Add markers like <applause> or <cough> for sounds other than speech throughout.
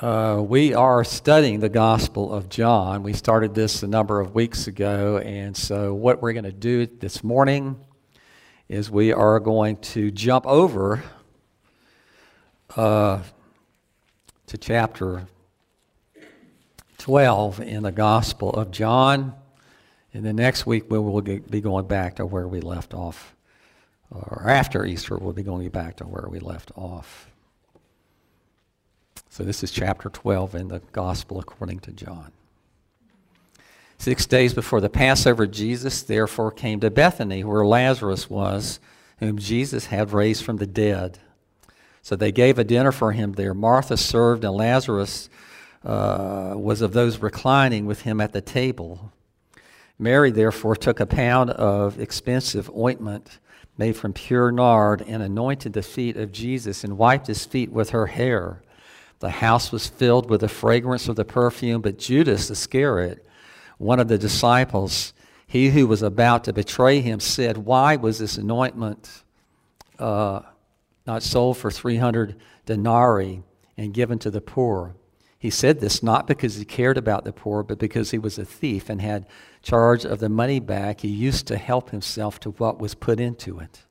Uh, we are studying the Gospel of John. We started this a number of weeks ago, and so what we're going to do this morning is we are going to jump over uh, to chapter 12 in the Gospel of John. And the next week we will be going back to where we left off. Or after Easter, we'll be going back to where we left off. So this is chapter 12 in the Gospel according to John. Six days before the Passover, Jesus therefore came to Bethany, where Lazarus was, whom Jesus had raised from the dead. So they gave a dinner for him there. Martha served, and Lazarus uh, was of those reclining with him at the table. Mary therefore took a pound of expensive ointment made from pure nard and anointed the feet of Jesus and wiped his feet with her hair. The house was filled with the fragrance of the perfume, but Judas Iscariot, one of the disciples, he who was about to betray him, said, Why was this anointment uh, not sold for 300 denarii and given to the poor? He said this not because he cared about the poor, but because he was a thief and had charge of the money back. He used to help himself to what was put into it.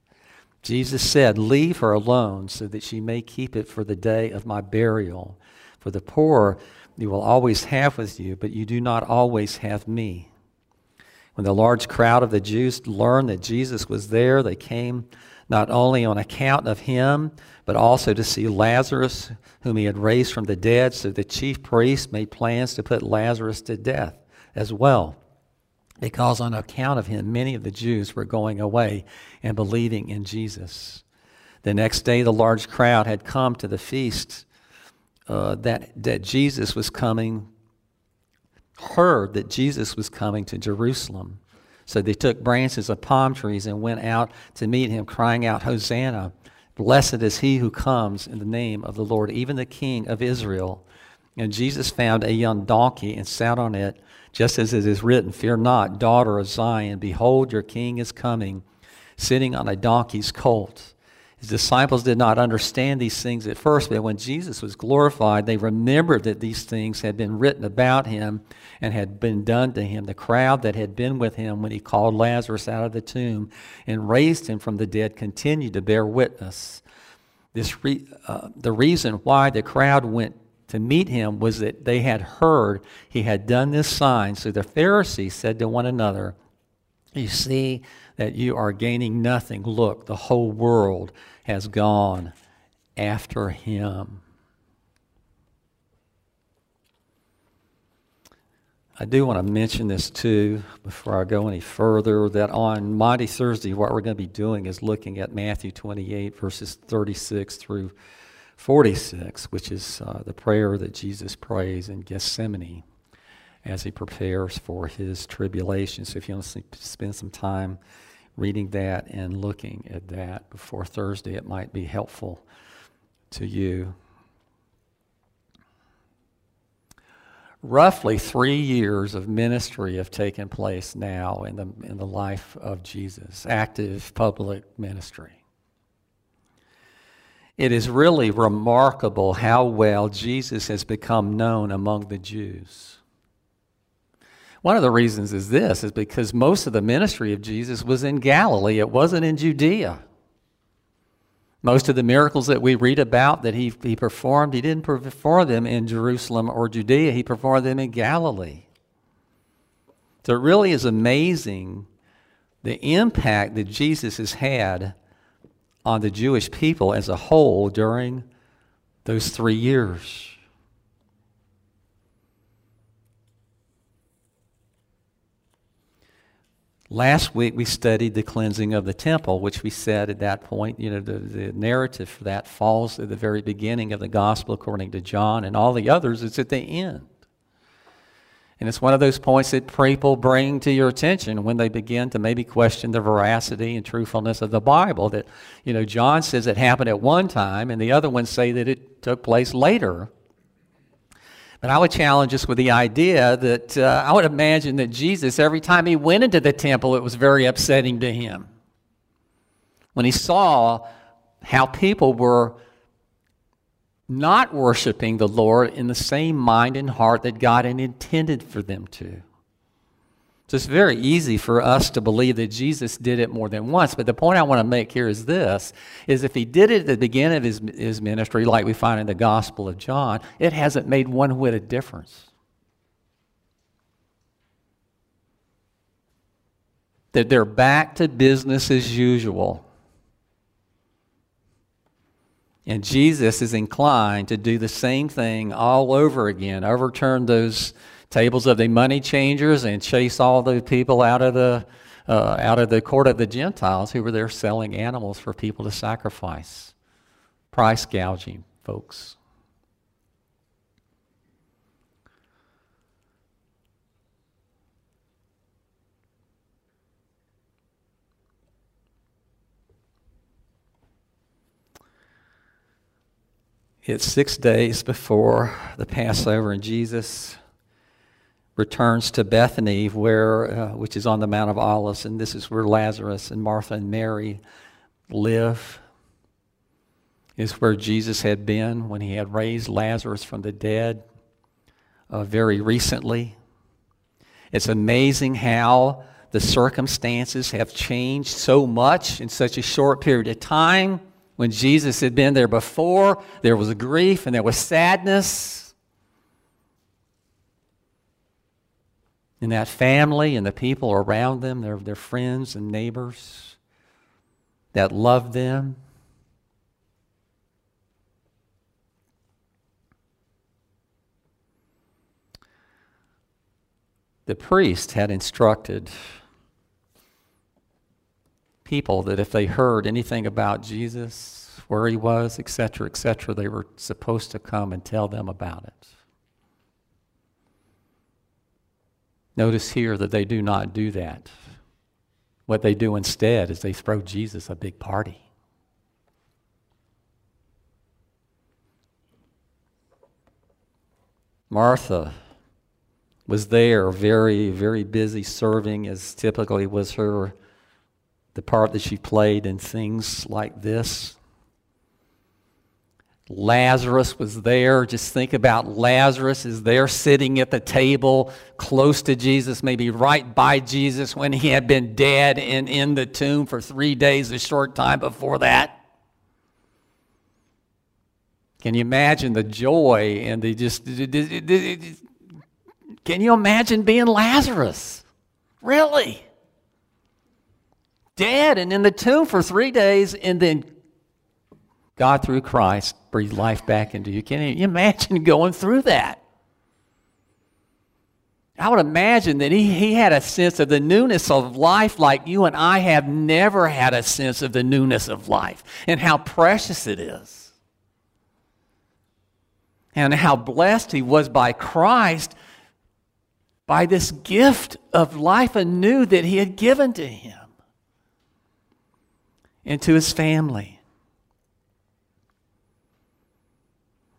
Jesus said, Leave her alone so that she may keep it for the day of my burial. For the poor you will always have with you, but you do not always have me. When the large crowd of the Jews learned that Jesus was there, they came not only on account of him, but also to see Lazarus, whom he had raised from the dead. So the chief priests made plans to put Lazarus to death as well because on account of him, many of the Jews were going away and believing in Jesus. The next day, the large crowd had come to the feast uh, that, that Jesus was coming, heard that Jesus was coming to Jerusalem. So they took branches of palm trees and went out to meet him, crying out, Hosanna! Blessed is he who comes in the name of the Lord, even the King of Israel. And Jesus found a young donkey and sat on it just as it is written, Fear not, daughter of Zion, behold, your king is coming, sitting on a donkey's colt. His disciples did not understand these things at first, but when Jesus was glorified, they remembered that these things had been written about him and had been done to him. The crowd that had been with him when he called Lazarus out of the tomb and raised him from the dead continued to bear witness. This re- uh, the reason why the crowd went to meet him was that they had heard he had done this sign. So the Pharisees said to one another, You see that you are gaining nothing. Look, the whole world has gone after him. I do want to mention this too before I go any further that on Maundy Thursday, what we're going to be doing is looking at Matthew 28, verses 36 through 46, which is uh, the prayer that Jesus prays in Gethsemane as he prepares for his tribulation. So if you want to spend some time reading that and looking at that before Thursday, it might be helpful to you. Roughly three years of ministry have taken place now in the, in the life of Jesus, active public ministry. It is really remarkable how well Jesus has become known among the Jews. One of the reasons is this is because most of the ministry of Jesus was in Galilee. It wasn't in Judea. Most of the miracles that we read about that he, he performed, he didn't perform them in Jerusalem or Judea. He performed them in Galilee. So it really is amazing the impact that Jesus has had on the Jewish people as a whole during those three years. Last week we studied the cleansing of the temple, which we said at that point, you know, the, the narrative for that falls at the very beginning of the gospel according to John, and all the others it's at the end. And it's one of those points that people bring to your attention when they begin to maybe question the veracity and truthfulness of the Bible. That, you know, John says it happened at one time, and the other ones say that it took place later. But I would challenge us with the idea that uh, I would imagine that Jesus, every time he went into the temple, it was very upsetting to him. When he saw how people were not worshiping the Lord in the same mind and heart that God had intended for them to. So it's very easy for us to believe that Jesus did it more than once. But the point I want to make here is this is if he did it at the beginning of his, his ministry, like we find in the Gospel of John, it hasn't made one whit of difference. That they're back to business as usual. And Jesus is inclined to do the same thing all over again, overturn those tables of the money changers and chase all the people out of the uh, out of the court of the Gentiles who were there selling animals for people to sacrifice. Price gouging, folks. It's six days before the Passover, and Jesus returns to Bethany, where, uh, which is on the Mount of Olives, and this is where Lazarus and Martha and Mary live. Is where Jesus had been when he had raised Lazarus from the dead uh, very recently. It's amazing how the circumstances have changed so much in such a short period of time. When Jesus had been there before, there was grief and there was sadness. in that family and the people around them, their, their friends and neighbors that loved them. The priest had instructed people that if they heard anything about Jesus, where he was, etc., etc., they were supposed to come and tell them about it. Notice here that they do not do that. What they do instead is they throw Jesus a big party. Martha was there, very, very busy serving, as typically was her the part that she played in things like this. Lazarus was there. Just think about Lazarus is there sitting at the table close to Jesus, maybe right by Jesus when he had been dead and in the tomb for three days, a short time before that. Can you imagine the joy and the just. Can you imagine being Lazarus? Really? Dead and in the tomb for three days, and then God, through Christ, breathed life back into you. Can you imagine going through that? I would imagine that he, he had a sense of the newness of life like you and I have never had a sense of the newness of life and how precious it is. And how blessed he was by Christ by this gift of life anew that he had given to him and to his family.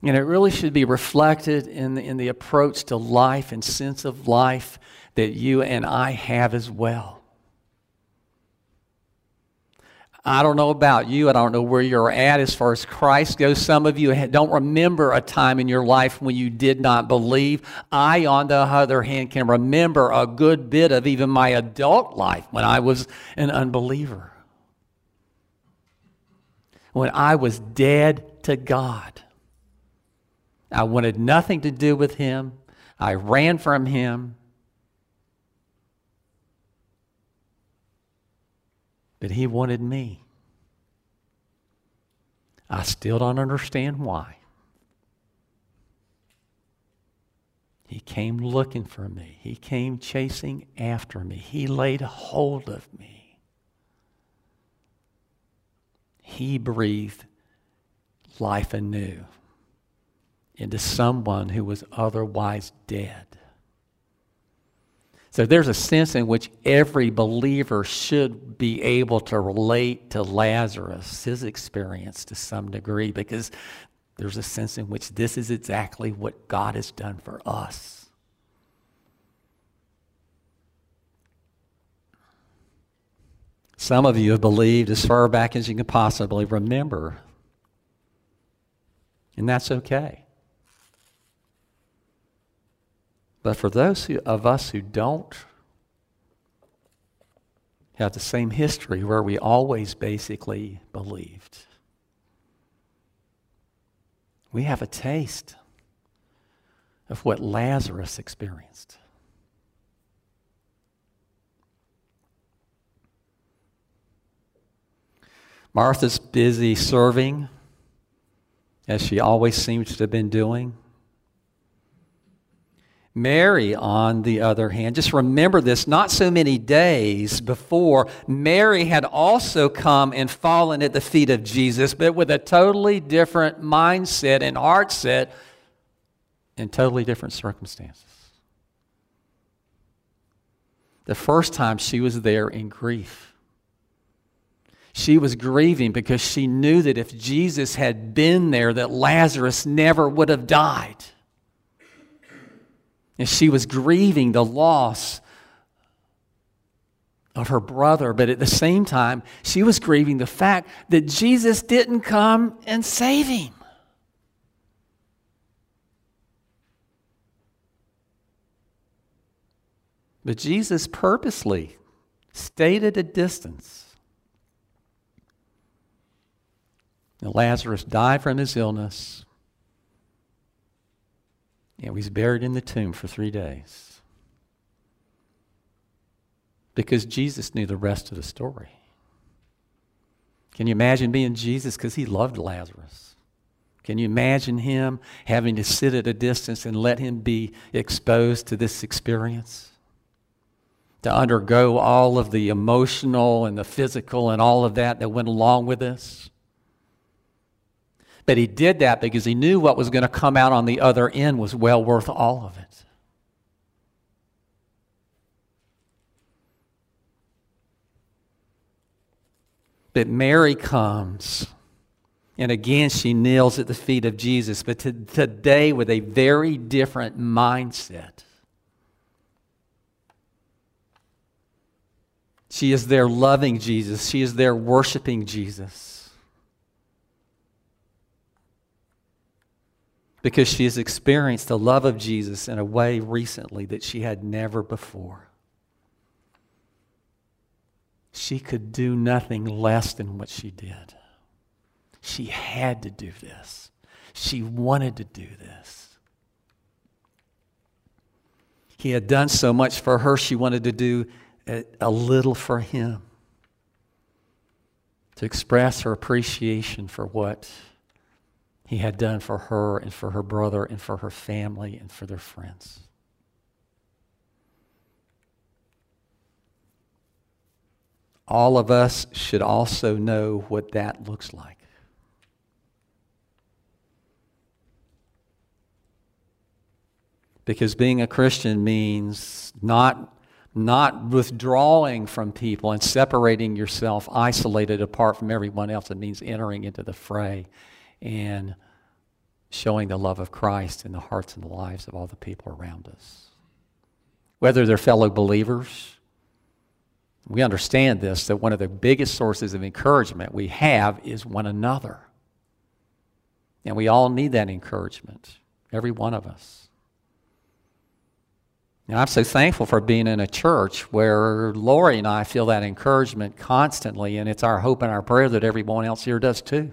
And it really should be reflected in the, in the approach to life and sense of life that you and I have as well. I don't know about you. I don't know where you're at as far as Christ goes. Some of you don't remember a time in your life when you did not believe. I, on the other hand, can remember a good bit of even my adult life when I was an unbeliever. When I was dead to God. I wanted nothing to do with him. I ran from him. But he wanted me. I still don't understand why. He came looking for me. He came chasing after me. He laid hold of me. He breathed life anew into someone who was otherwise dead. So there's a sense in which every believer should be able to relate to Lazarus, his experience to some degree, because there's a sense in which this is exactly what God has done for us. Some of you have believed as far back as you can possibly remember And that's okay. But for those who, of us who don't have the same history where we always basically believed, we have a taste of what Lazarus experienced. Martha's busy serving, as she always seems to have been doing. Mary, on the other hand, just remember this not so many days before, Mary had also come and fallen at the feet of Jesus, but with a totally different mindset and heart set in totally different circumstances. The first time she was there in grief. She was grieving because she knew that if Jesus had been there, that Lazarus never would have died. And she was grieving the loss of her brother, but at the same time, she was grieving the fact that Jesus didn't come and save him. But Jesus purposely stayed at a distance. And Lazarus died from his illness. And he was buried in the tomb for three days. Because Jesus knew the rest of the story. Can you imagine being Jesus? Because he loved Lazarus. Can you imagine him having to sit at a distance and let him be exposed to this experience? To undergo all of the emotional and the physical and all of that that went along with this? But he did that because he knew what was going to come out on the other end was well worth all of it. But Mary comes, and again she kneels at the feet of Jesus, but to, today with a very different mindset. She is there loving Jesus, she is there worshiping Jesus. Because she has experienced the love of Jesus in a way recently that she had never before. She could do nothing less than what she did. She had to do this. She wanted to do this. He had done so much for her, she wanted to do a, little for him. To express her appreciation for what he had done for her and for her brother and for her family and for their friends. All of us should also know what that looks like. Because being a Christian means not, not withdrawing from people and separating yourself, isolated apart from everyone else. It means entering into the fray and showing the love of Christ in the hearts and the lives of all the people around us. Whether they're fellow believers, we understand this that one of the biggest sources of encouragement we have is one another. And we all need that encouragement, every one of us. And I'm so thankful for being in a church where Lori and I feel that encouragement constantly, and it's our hope and our prayer that everyone else here does too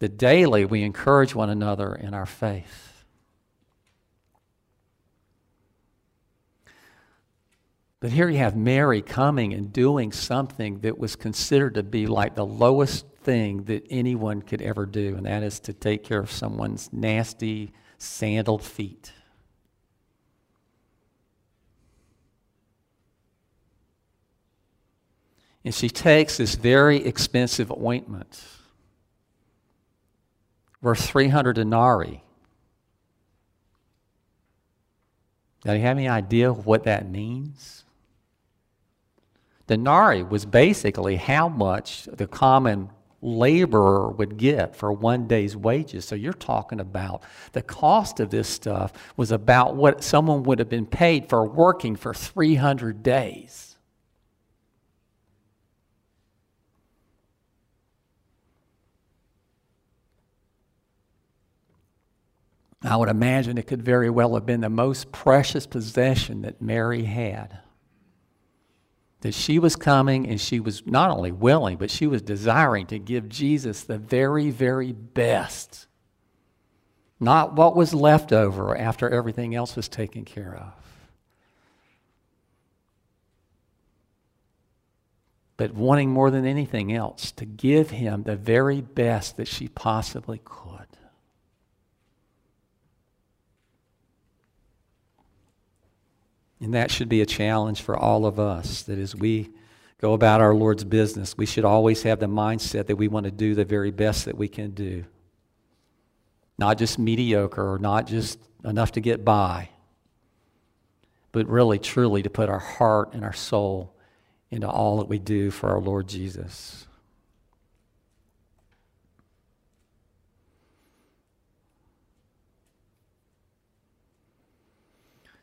that daily we encourage one another in our faith. But here you have Mary coming and doing something that was considered to be like the lowest thing that anyone could ever do, and that is to take care of someone's nasty, sandaled feet. And she takes this very expensive ointment worth 300 denarii. Now, do you have any idea what that means? Denarii was basically how much the common laborer would get for one day's wages. So you're talking about the cost of this stuff was about what someone would have been paid for working for 300 days. I would imagine it could very well have been the most precious possession that Mary had. That she was coming and she was not only willing, but she was desiring to give Jesus the very, very best. Not what was left over after everything else was taken care of. But wanting more than anything else to give him the very best that she possibly could. And that should be a challenge for all of us that as we go about our Lord's business, we should always have the mindset that we want to do the very best that we can do. Not just mediocre or not just enough to get by, but really, truly to put our heart and our soul into all that we do for our Lord Jesus.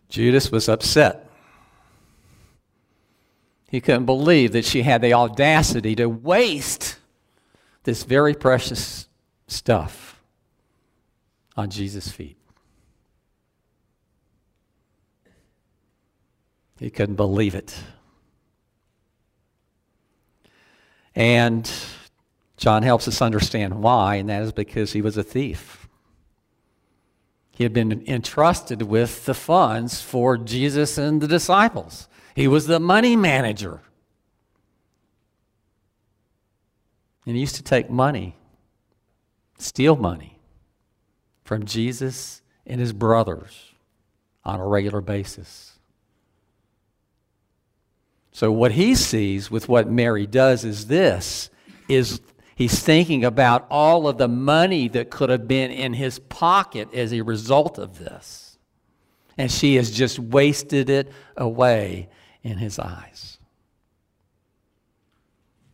Judas was upset. He couldn't believe that she had the audacity to waste this very precious stuff on Jesus' feet. He couldn't believe it. And John helps us understand why, and that is because he was a thief. He had been entrusted with the funds for Jesus and the disciples. He was the money manager. And he used to take money, steal money from Jesus and his brothers on a regular basis. So what he sees with what Mary does is this is He's thinking about all of the money that could have been in his pocket as a result of this. And she has just wasted it away in his eyes.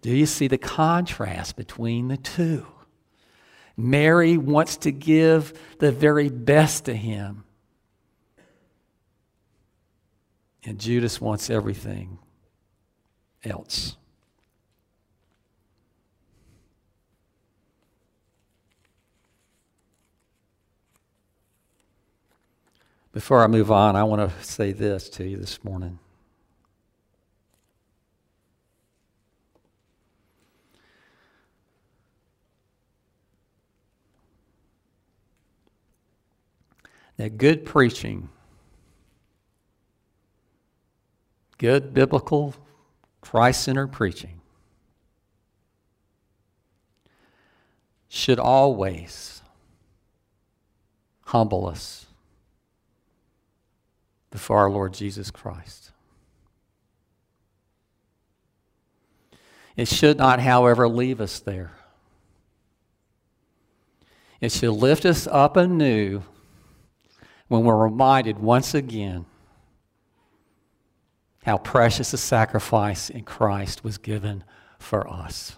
Do you see the contrast between the two? Mary wants to give the very best to him. And Judas wants everything else. Before I move on, I want to say this to you this morning. That good preaching, good biblical, Christ centered preaching, should always humble us before our Lord Jesus Christ. It should not, however, leave us there. It should lift us up anew when we're reminded once again how precious a sacrifice in Christ was given for us.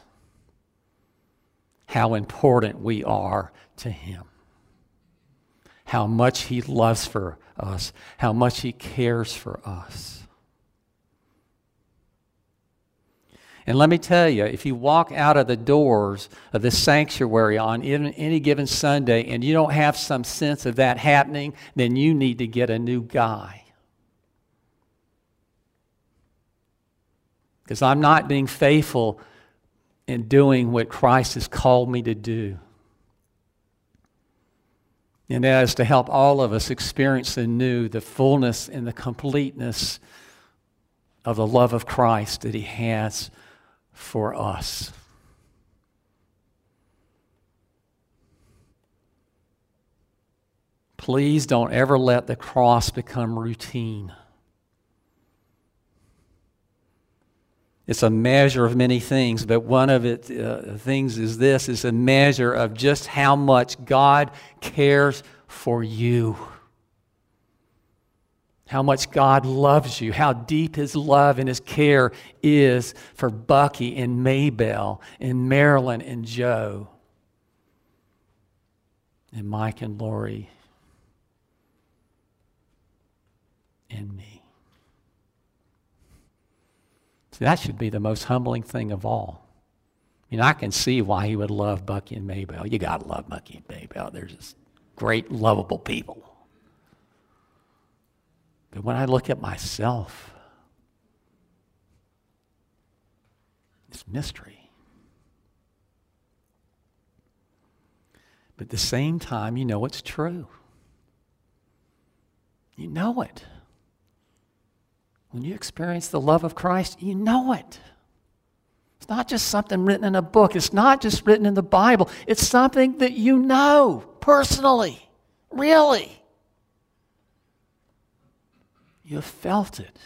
How important we are to Him. How much He loves for us, how much He cares for us. And let me tell you, if you walk out of the doors of this sanctuary on any given Sunday and you don't have some sense of that happening, then you need to get a new guy. Because I'm not being faithful in doing what Christ has called me to do. And that is to help all of us experience anew the fullness and the completeness of the love of Christ that He has for us. Please don't ever let the cross become routine. It's a measure of many things, but one of it uh, things is this is a measure of just how much God cares for you. How much God loves you, how deep his love and his care is for Bucky and Maybell and Marilyn and Joe and Mike and Lori and me. See, that should be the most humbling thing of all. I mean, I can see why he would love Bucky and Maybell. You got to love Bucky and Maybell. They're just great, lovable people. But when I look at myself, it's mystery. But at the same time, you know it's true. You know it. When you experience the love of Christ, you know it. It's not just something written in a book, it's not just written in the Bible. It's something that you know personally, really. You have felt it.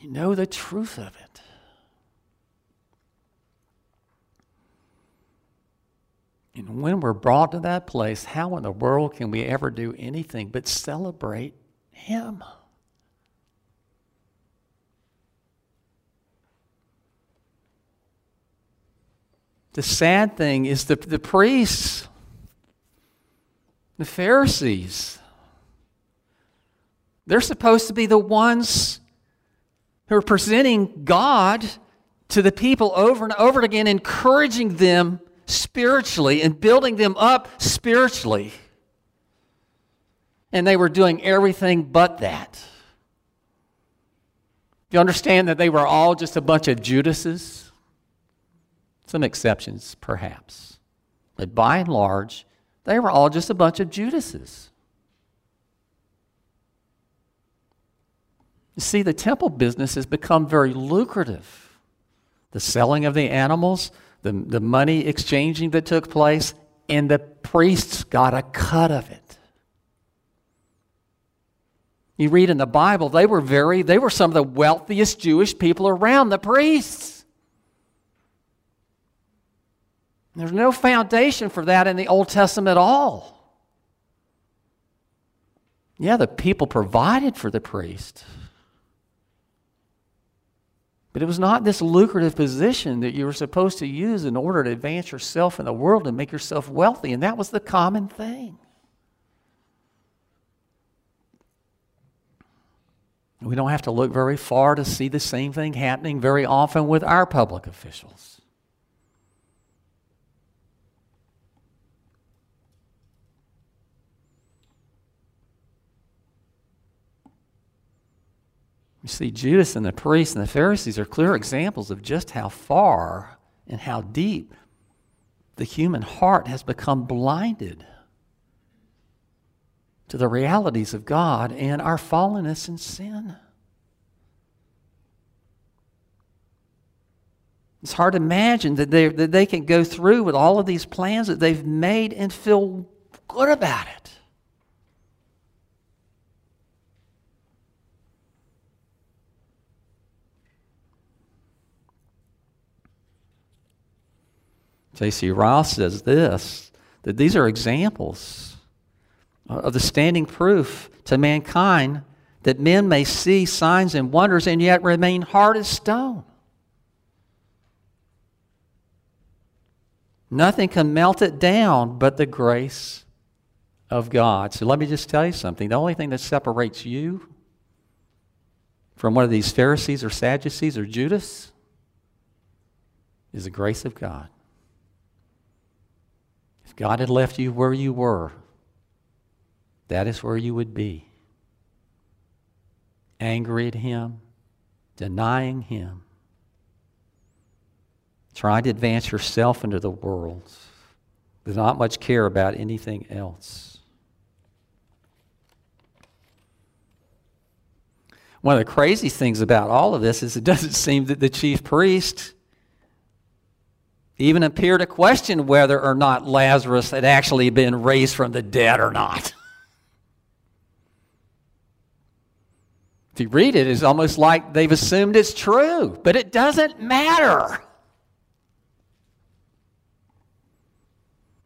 You know the truth of it. And when we're brought to that place, how in the world can we ever do anything but celebrate Him? The sad thing is the, the priests, the Pharisees, they're supposed to be the ones who are presenting God to the people over and over again, encouraging them spiritually and building them up spiritually. And they were doing everything but that. You understand that they were all just a bunch of Judases? Some exceptions, perhaps. But by and large, they were all just a bunch of Judases. You see, the temple business has become very lucrative. The selling of the animals, the, the money exchanging that took place, and the priests got a cut of it. You read in the Bible, they were very, they were some of the wealthiest Jewish people around, the priests. There's no foundation for that in the Old Testament at all. Yeah, the people provided for the priest. But it was not this lucrative position that you were supposed to use in order to advance yourself in the world and make yourself wealthy, and that was the common thing. We don't have to look very far to see the same thing happening very often with our public officials. You see, Judas and the priests and the Pharisees are clear examples of just how far and how deep the human heart has become blinded to the realities of God and our fallenness and sin. It's hard to imagine that they, that they can go through with all of these plans that they've made and feel good about it. J.C. Ross says this that these are examples of the standing proof to mankind that men may see signs and wonders and yet remain hard as stone. Nothing can melt it down but the grace of God. So let me just tell you something. The only thing that separates you from one of these Pharisees or Sadducees or Judas is the grace of God. If God had left you where you were, that is where you would be. Angry at Him, denying Him, trying to advance yourself into the world, with not much care about anything else. One of the crazy things about all of this is it doesn't <laughs> seem that the chief priest even appear to question whether or not Lazarus had actually been raised from the dead or not. If you read it, it's almost like they've assumed it's true, but it doesn't matter.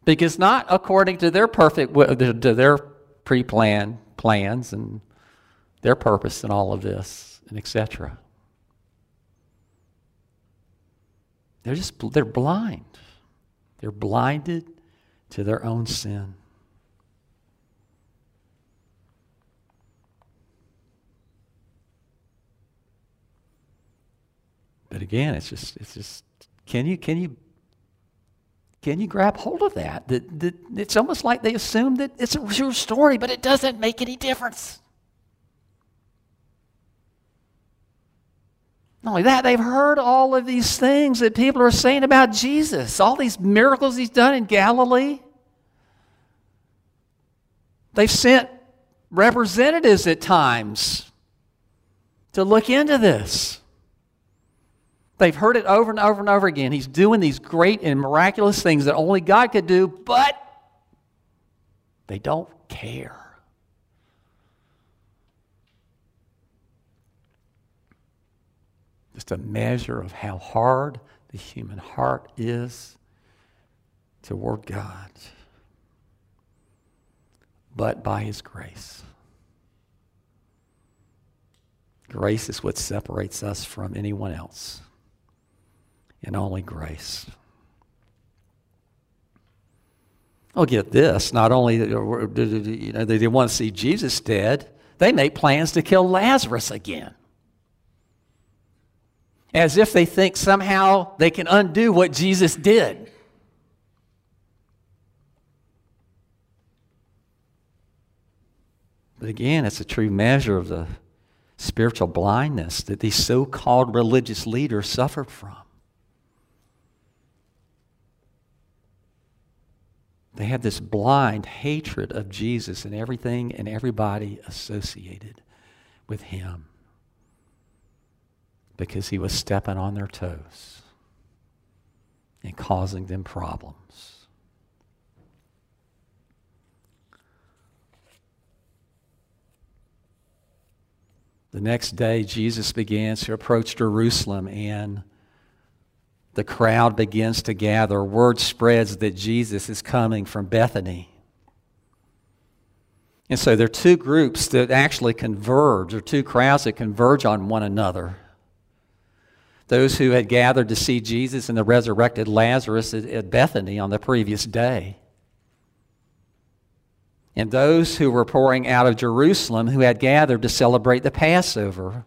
Because not according to their perfect, to their pre-planned plans and their purpose in all of this, and etc. They're just they're blind. They're blinded to their own sin. But again, it's just it's just can you can you Can you grab hold of that? That, that? It's almost like they assume that it's a true story, but it doesn't make any difference. Not only that, they've heard all of these things that people are saying about Jesus, all these miracles he's done in Galilee. They've sent representatives at times to look into this. They've heard it over and over and over again. He's doing these great and miraculous things that only God could do, but they don't care. Just a measure of how hard the human heart is toward God. But by His grace. Grace is what separates us from anyone else, and only grace. Oh, get this. Not only uh, you know, they want to see Jesus dead, they make plans to kill Lazarus again. As if they think somehow they can undo what Jesus did. But again, it's a true measure of the spiritual blindness that these so called religious leaders suffered from. They had this blind hatred of Jesus and everything and everybody associated with him because he was stepping on their toes and causing them problems. The next day, Jesus begins to approach Jerusalem and the crowd begins to gather. Word spreads that Jesus is coming from Bethany. And so there are two groups that actually converge, or two crowds that converge on one another. Those who had gathered to see Jesus and the resurrected Lazarus at Bethany on the previous day and those who were pouring out of Jerusalem who had gathered to celebrate the Passover,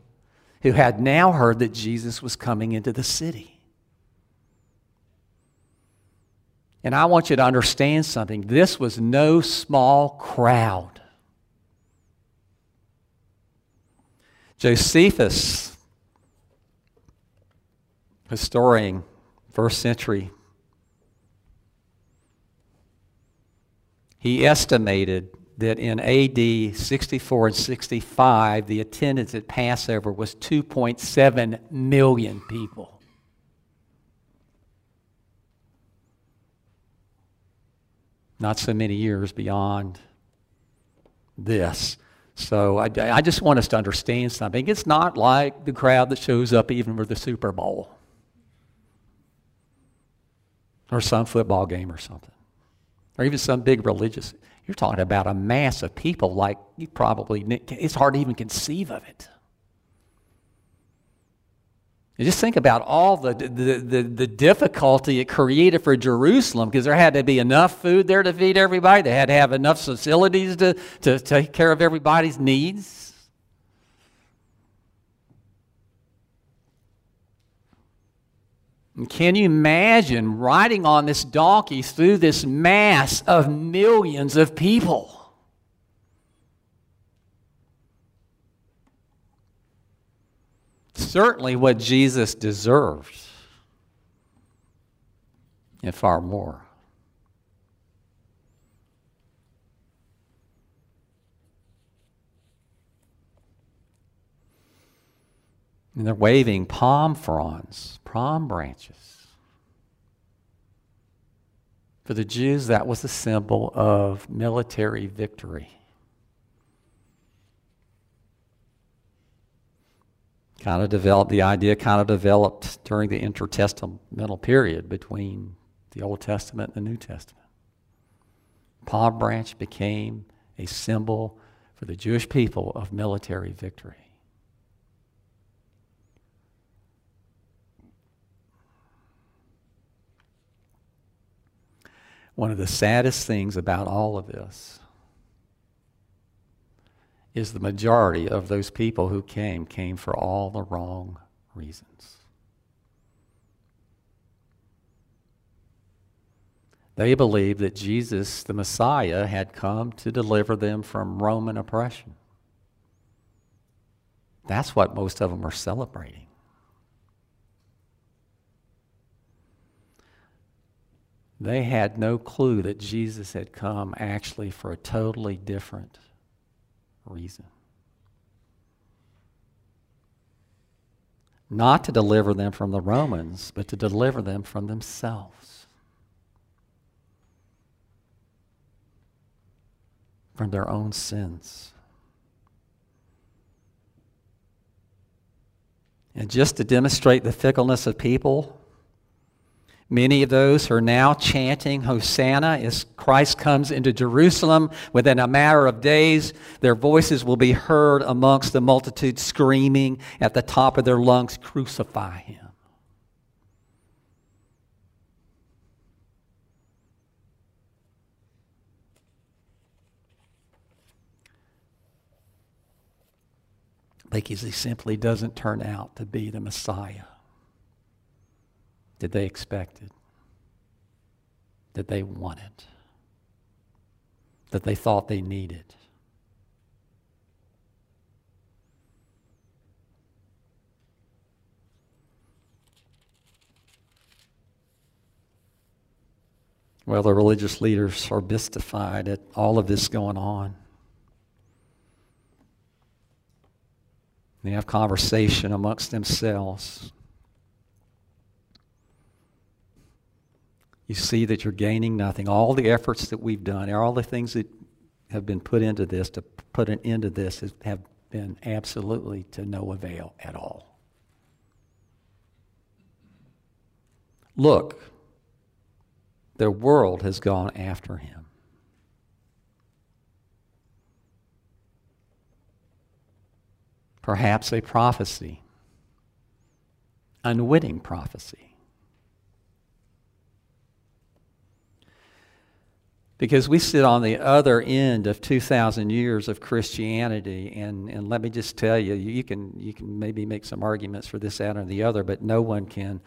who had now heard that Jesus was coming into the city. And I want you to understand something. This was no small crowd. Josephus, historian, first century He estimated that in AD 64 and 65, the attendance at Passover was 2.7 million people. Not so many years beyond this. So I, I just want us to understand something. It's not like the crowd that shows up even for the Super Bowl or some football game or something or even some big religious. You're talking about a mass of people like you probably, it's hard to even conceive of it. Just think about all the, the, the, the, difficulty it created for Jerusalem because there had to be enough food there to feed everybody. They had to have enough facilities to, to take care of everybody's needs. And can you imagine riding on this donkey through this mass of millions of people? Certainly what Jesus deserved, and far more. And they're waving palm fronds, palm branches. For the Jews, that was a symbol of military victory. Kind of developed, the idea kind of developed during the intertestamental period between the Old Testament and the New Testament. Palm branch became a symbol for the Jewish people of military victory. One of the saddest things about all of this is the majority of those people who came came for all the wrong reasons. They believed that Jesus, the Messiah, had come to deliver them from Roman oppression. That's what most of them are celebrating. They had no clue that Jesus had come actually for a totally different reason. Not to deliver them from the Romans, but to deliver them from themselves, from their own sins. And just to demonstrate the fickleness of people, many of those are now chanting Hosanna as Christ comes into Jerusalem. Within a matter of days, their voices will be heard amongst the multitude screaming at the top of their lungs, Crucify him. because he simply doesn't turn out to be the Messiah that they expected, that they wanted, that they thought they needed. Well, the religious leaders are mystified at all of this going on. They have conversation amongst themselves. You see that you're gaining nothing. All the efforts that we've done, all the things that have been put into this to put an end to this have been absolutely to no avail at all. Look, the world has gone after him. perhaps a prophecy, unwitting prophecy. Because we sit on the other end of 2,000 years of Christianity, and, and let me just tell you, you can, you can maybe make some arguments for this, that, or the other, but no one can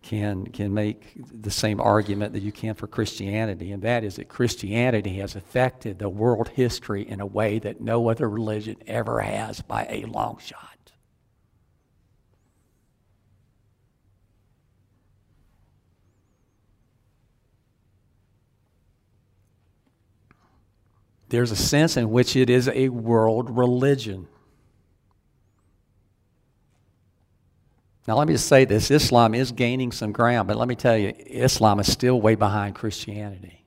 can, can make the same argument that you can for Christianity, and that is that Christianity has affected the world history in a way that no other religion ever has by a long shot. There's a sense in which it is a world religion. Now, let me just say this Islam is gaining some ground, but let me tell you, Islam is still way behind Christianity.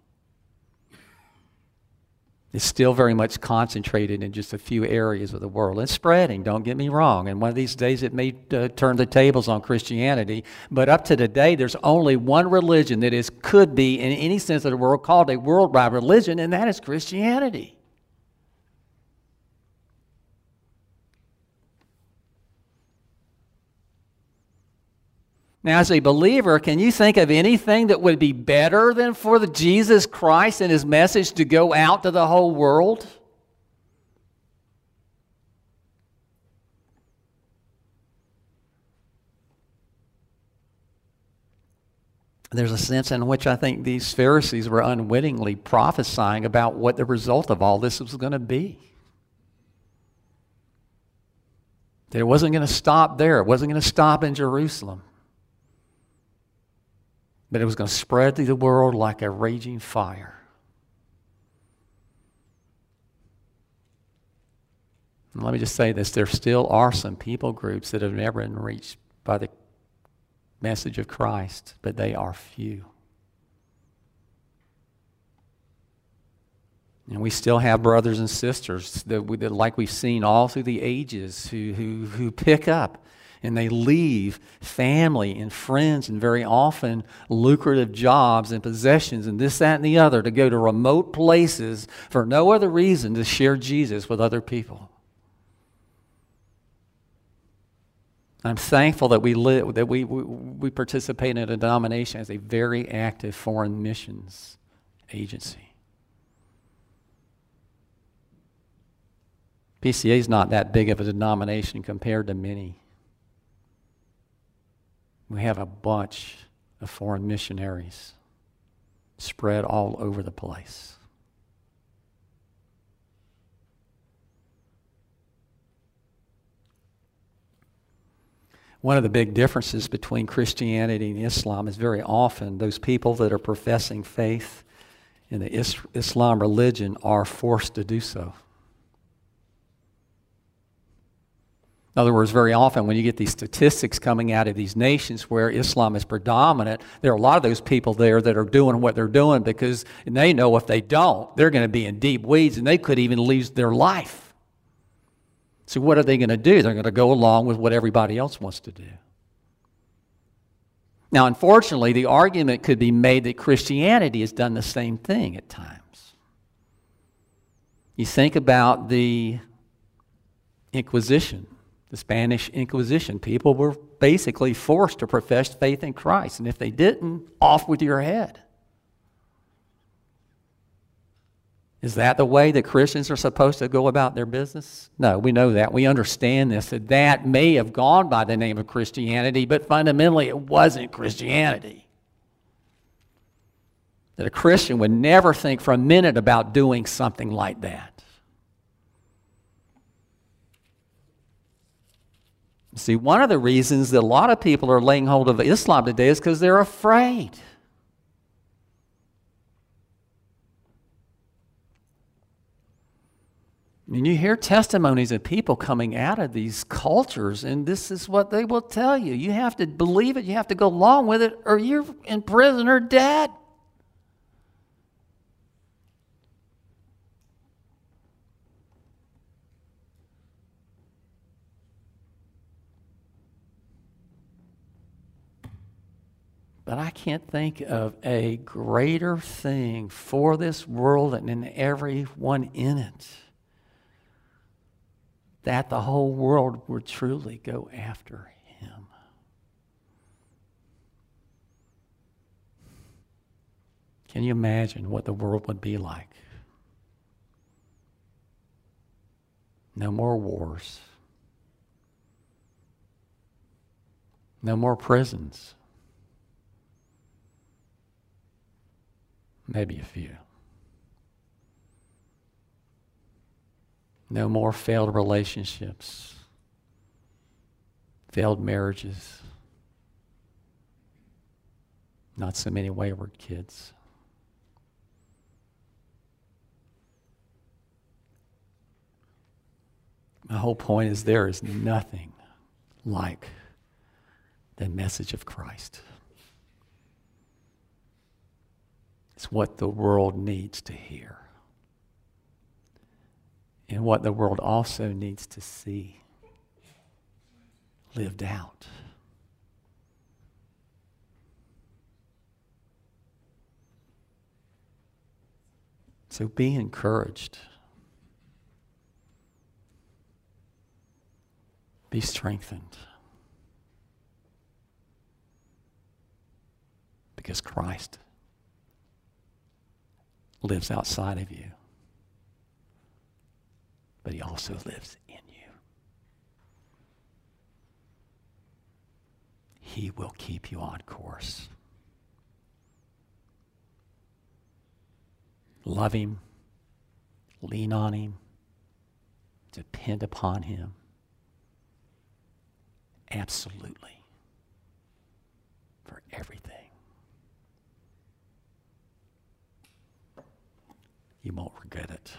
It's still very much concentrated in just a few areas of the world. It's spreading, don't get me wrong. And one of these days it may uh, turn the tables on Christianity. But up to today, there's only one religion that is, could be, in any sense of the word, called a worldwide religion, and that is Christianity. Now, as a believer, can you think of anything that would be better than for the Jesus Christ and his message to go out to the whole world? There's a sense in which I think these Pharisees were unwittingly prophesying about what the result of all this was going to be. That it wasn't going to stop there, it wasn't going to stop in Jerusalem but it was going to spread through the world like a raging fire. And let me just say this there still are some people groups that have never been reached by the message of Christ, but they are few. And we still have brothers and sisters that, we, that like we've seen all through the ages, who, who, who pick up and they leave family and friends and very often lucrative jobs and possessions and this, that, and the other to go to remote places for no other reason to share Jesus with other people. I'm thankful that we live, that we, we, we participate in a denomination as a very active foreign missions agency. PCA is not that big of a denomination compared to many. We have a bunch of foreign missionaries spread all over the place. One of the big differences between Christianity and Islam is very often those people that are professing faith in the Islam religion are forced to do so. In other words, very often when you get these statistics coming out of these nations where Islam is predominant, there are a lot of those people there that are doing what they're doing because they know if they don't, they're going to be in deep weeds and they could even lose their life. So, what are they going to do? They're going to go along with what everybody else wants to do. Now, unfortunately, the argument could be made that Christianity has done the same thing at times. You think about the Inquisition the Spanish Inquisition. People were basically forced to profess faith in Christ. And if they didn't, off with your head. Is that the way that Christians are supposed to go about their business? No, we know that. We understand this, that that may have gone by the name of Christianity, but fundamentally it wasn't Christianity. That a Christian would never think for a minute about doing something like that. See, one of the reasons that a lot of people are laying hold of Islam today is because they're afraid. I mean, you hear testimonies of people coming out of these cultures, and this is what they will tell you. You have to believe it, you have to go along with it, or you're in prison or dead. But I can't think of a greater thing for this world and in everyone in it that the whole world would truly go after him. Can you imagine what the world would be like? No more wars. No more prisons. Maybe a few. No more failed relationships, failed marriages, not so many wayward kids. My whole point is there is nothing like the message of Christ. It's what the world needs to hear. And what the world also needs to see lived out. So be encouraged. Be strengthened. Because Christ lives outside of you, but he also lives in you. He will keep you on course. Love him, lean on him, depend upon him. Absolutely. For everything. You won't regret it.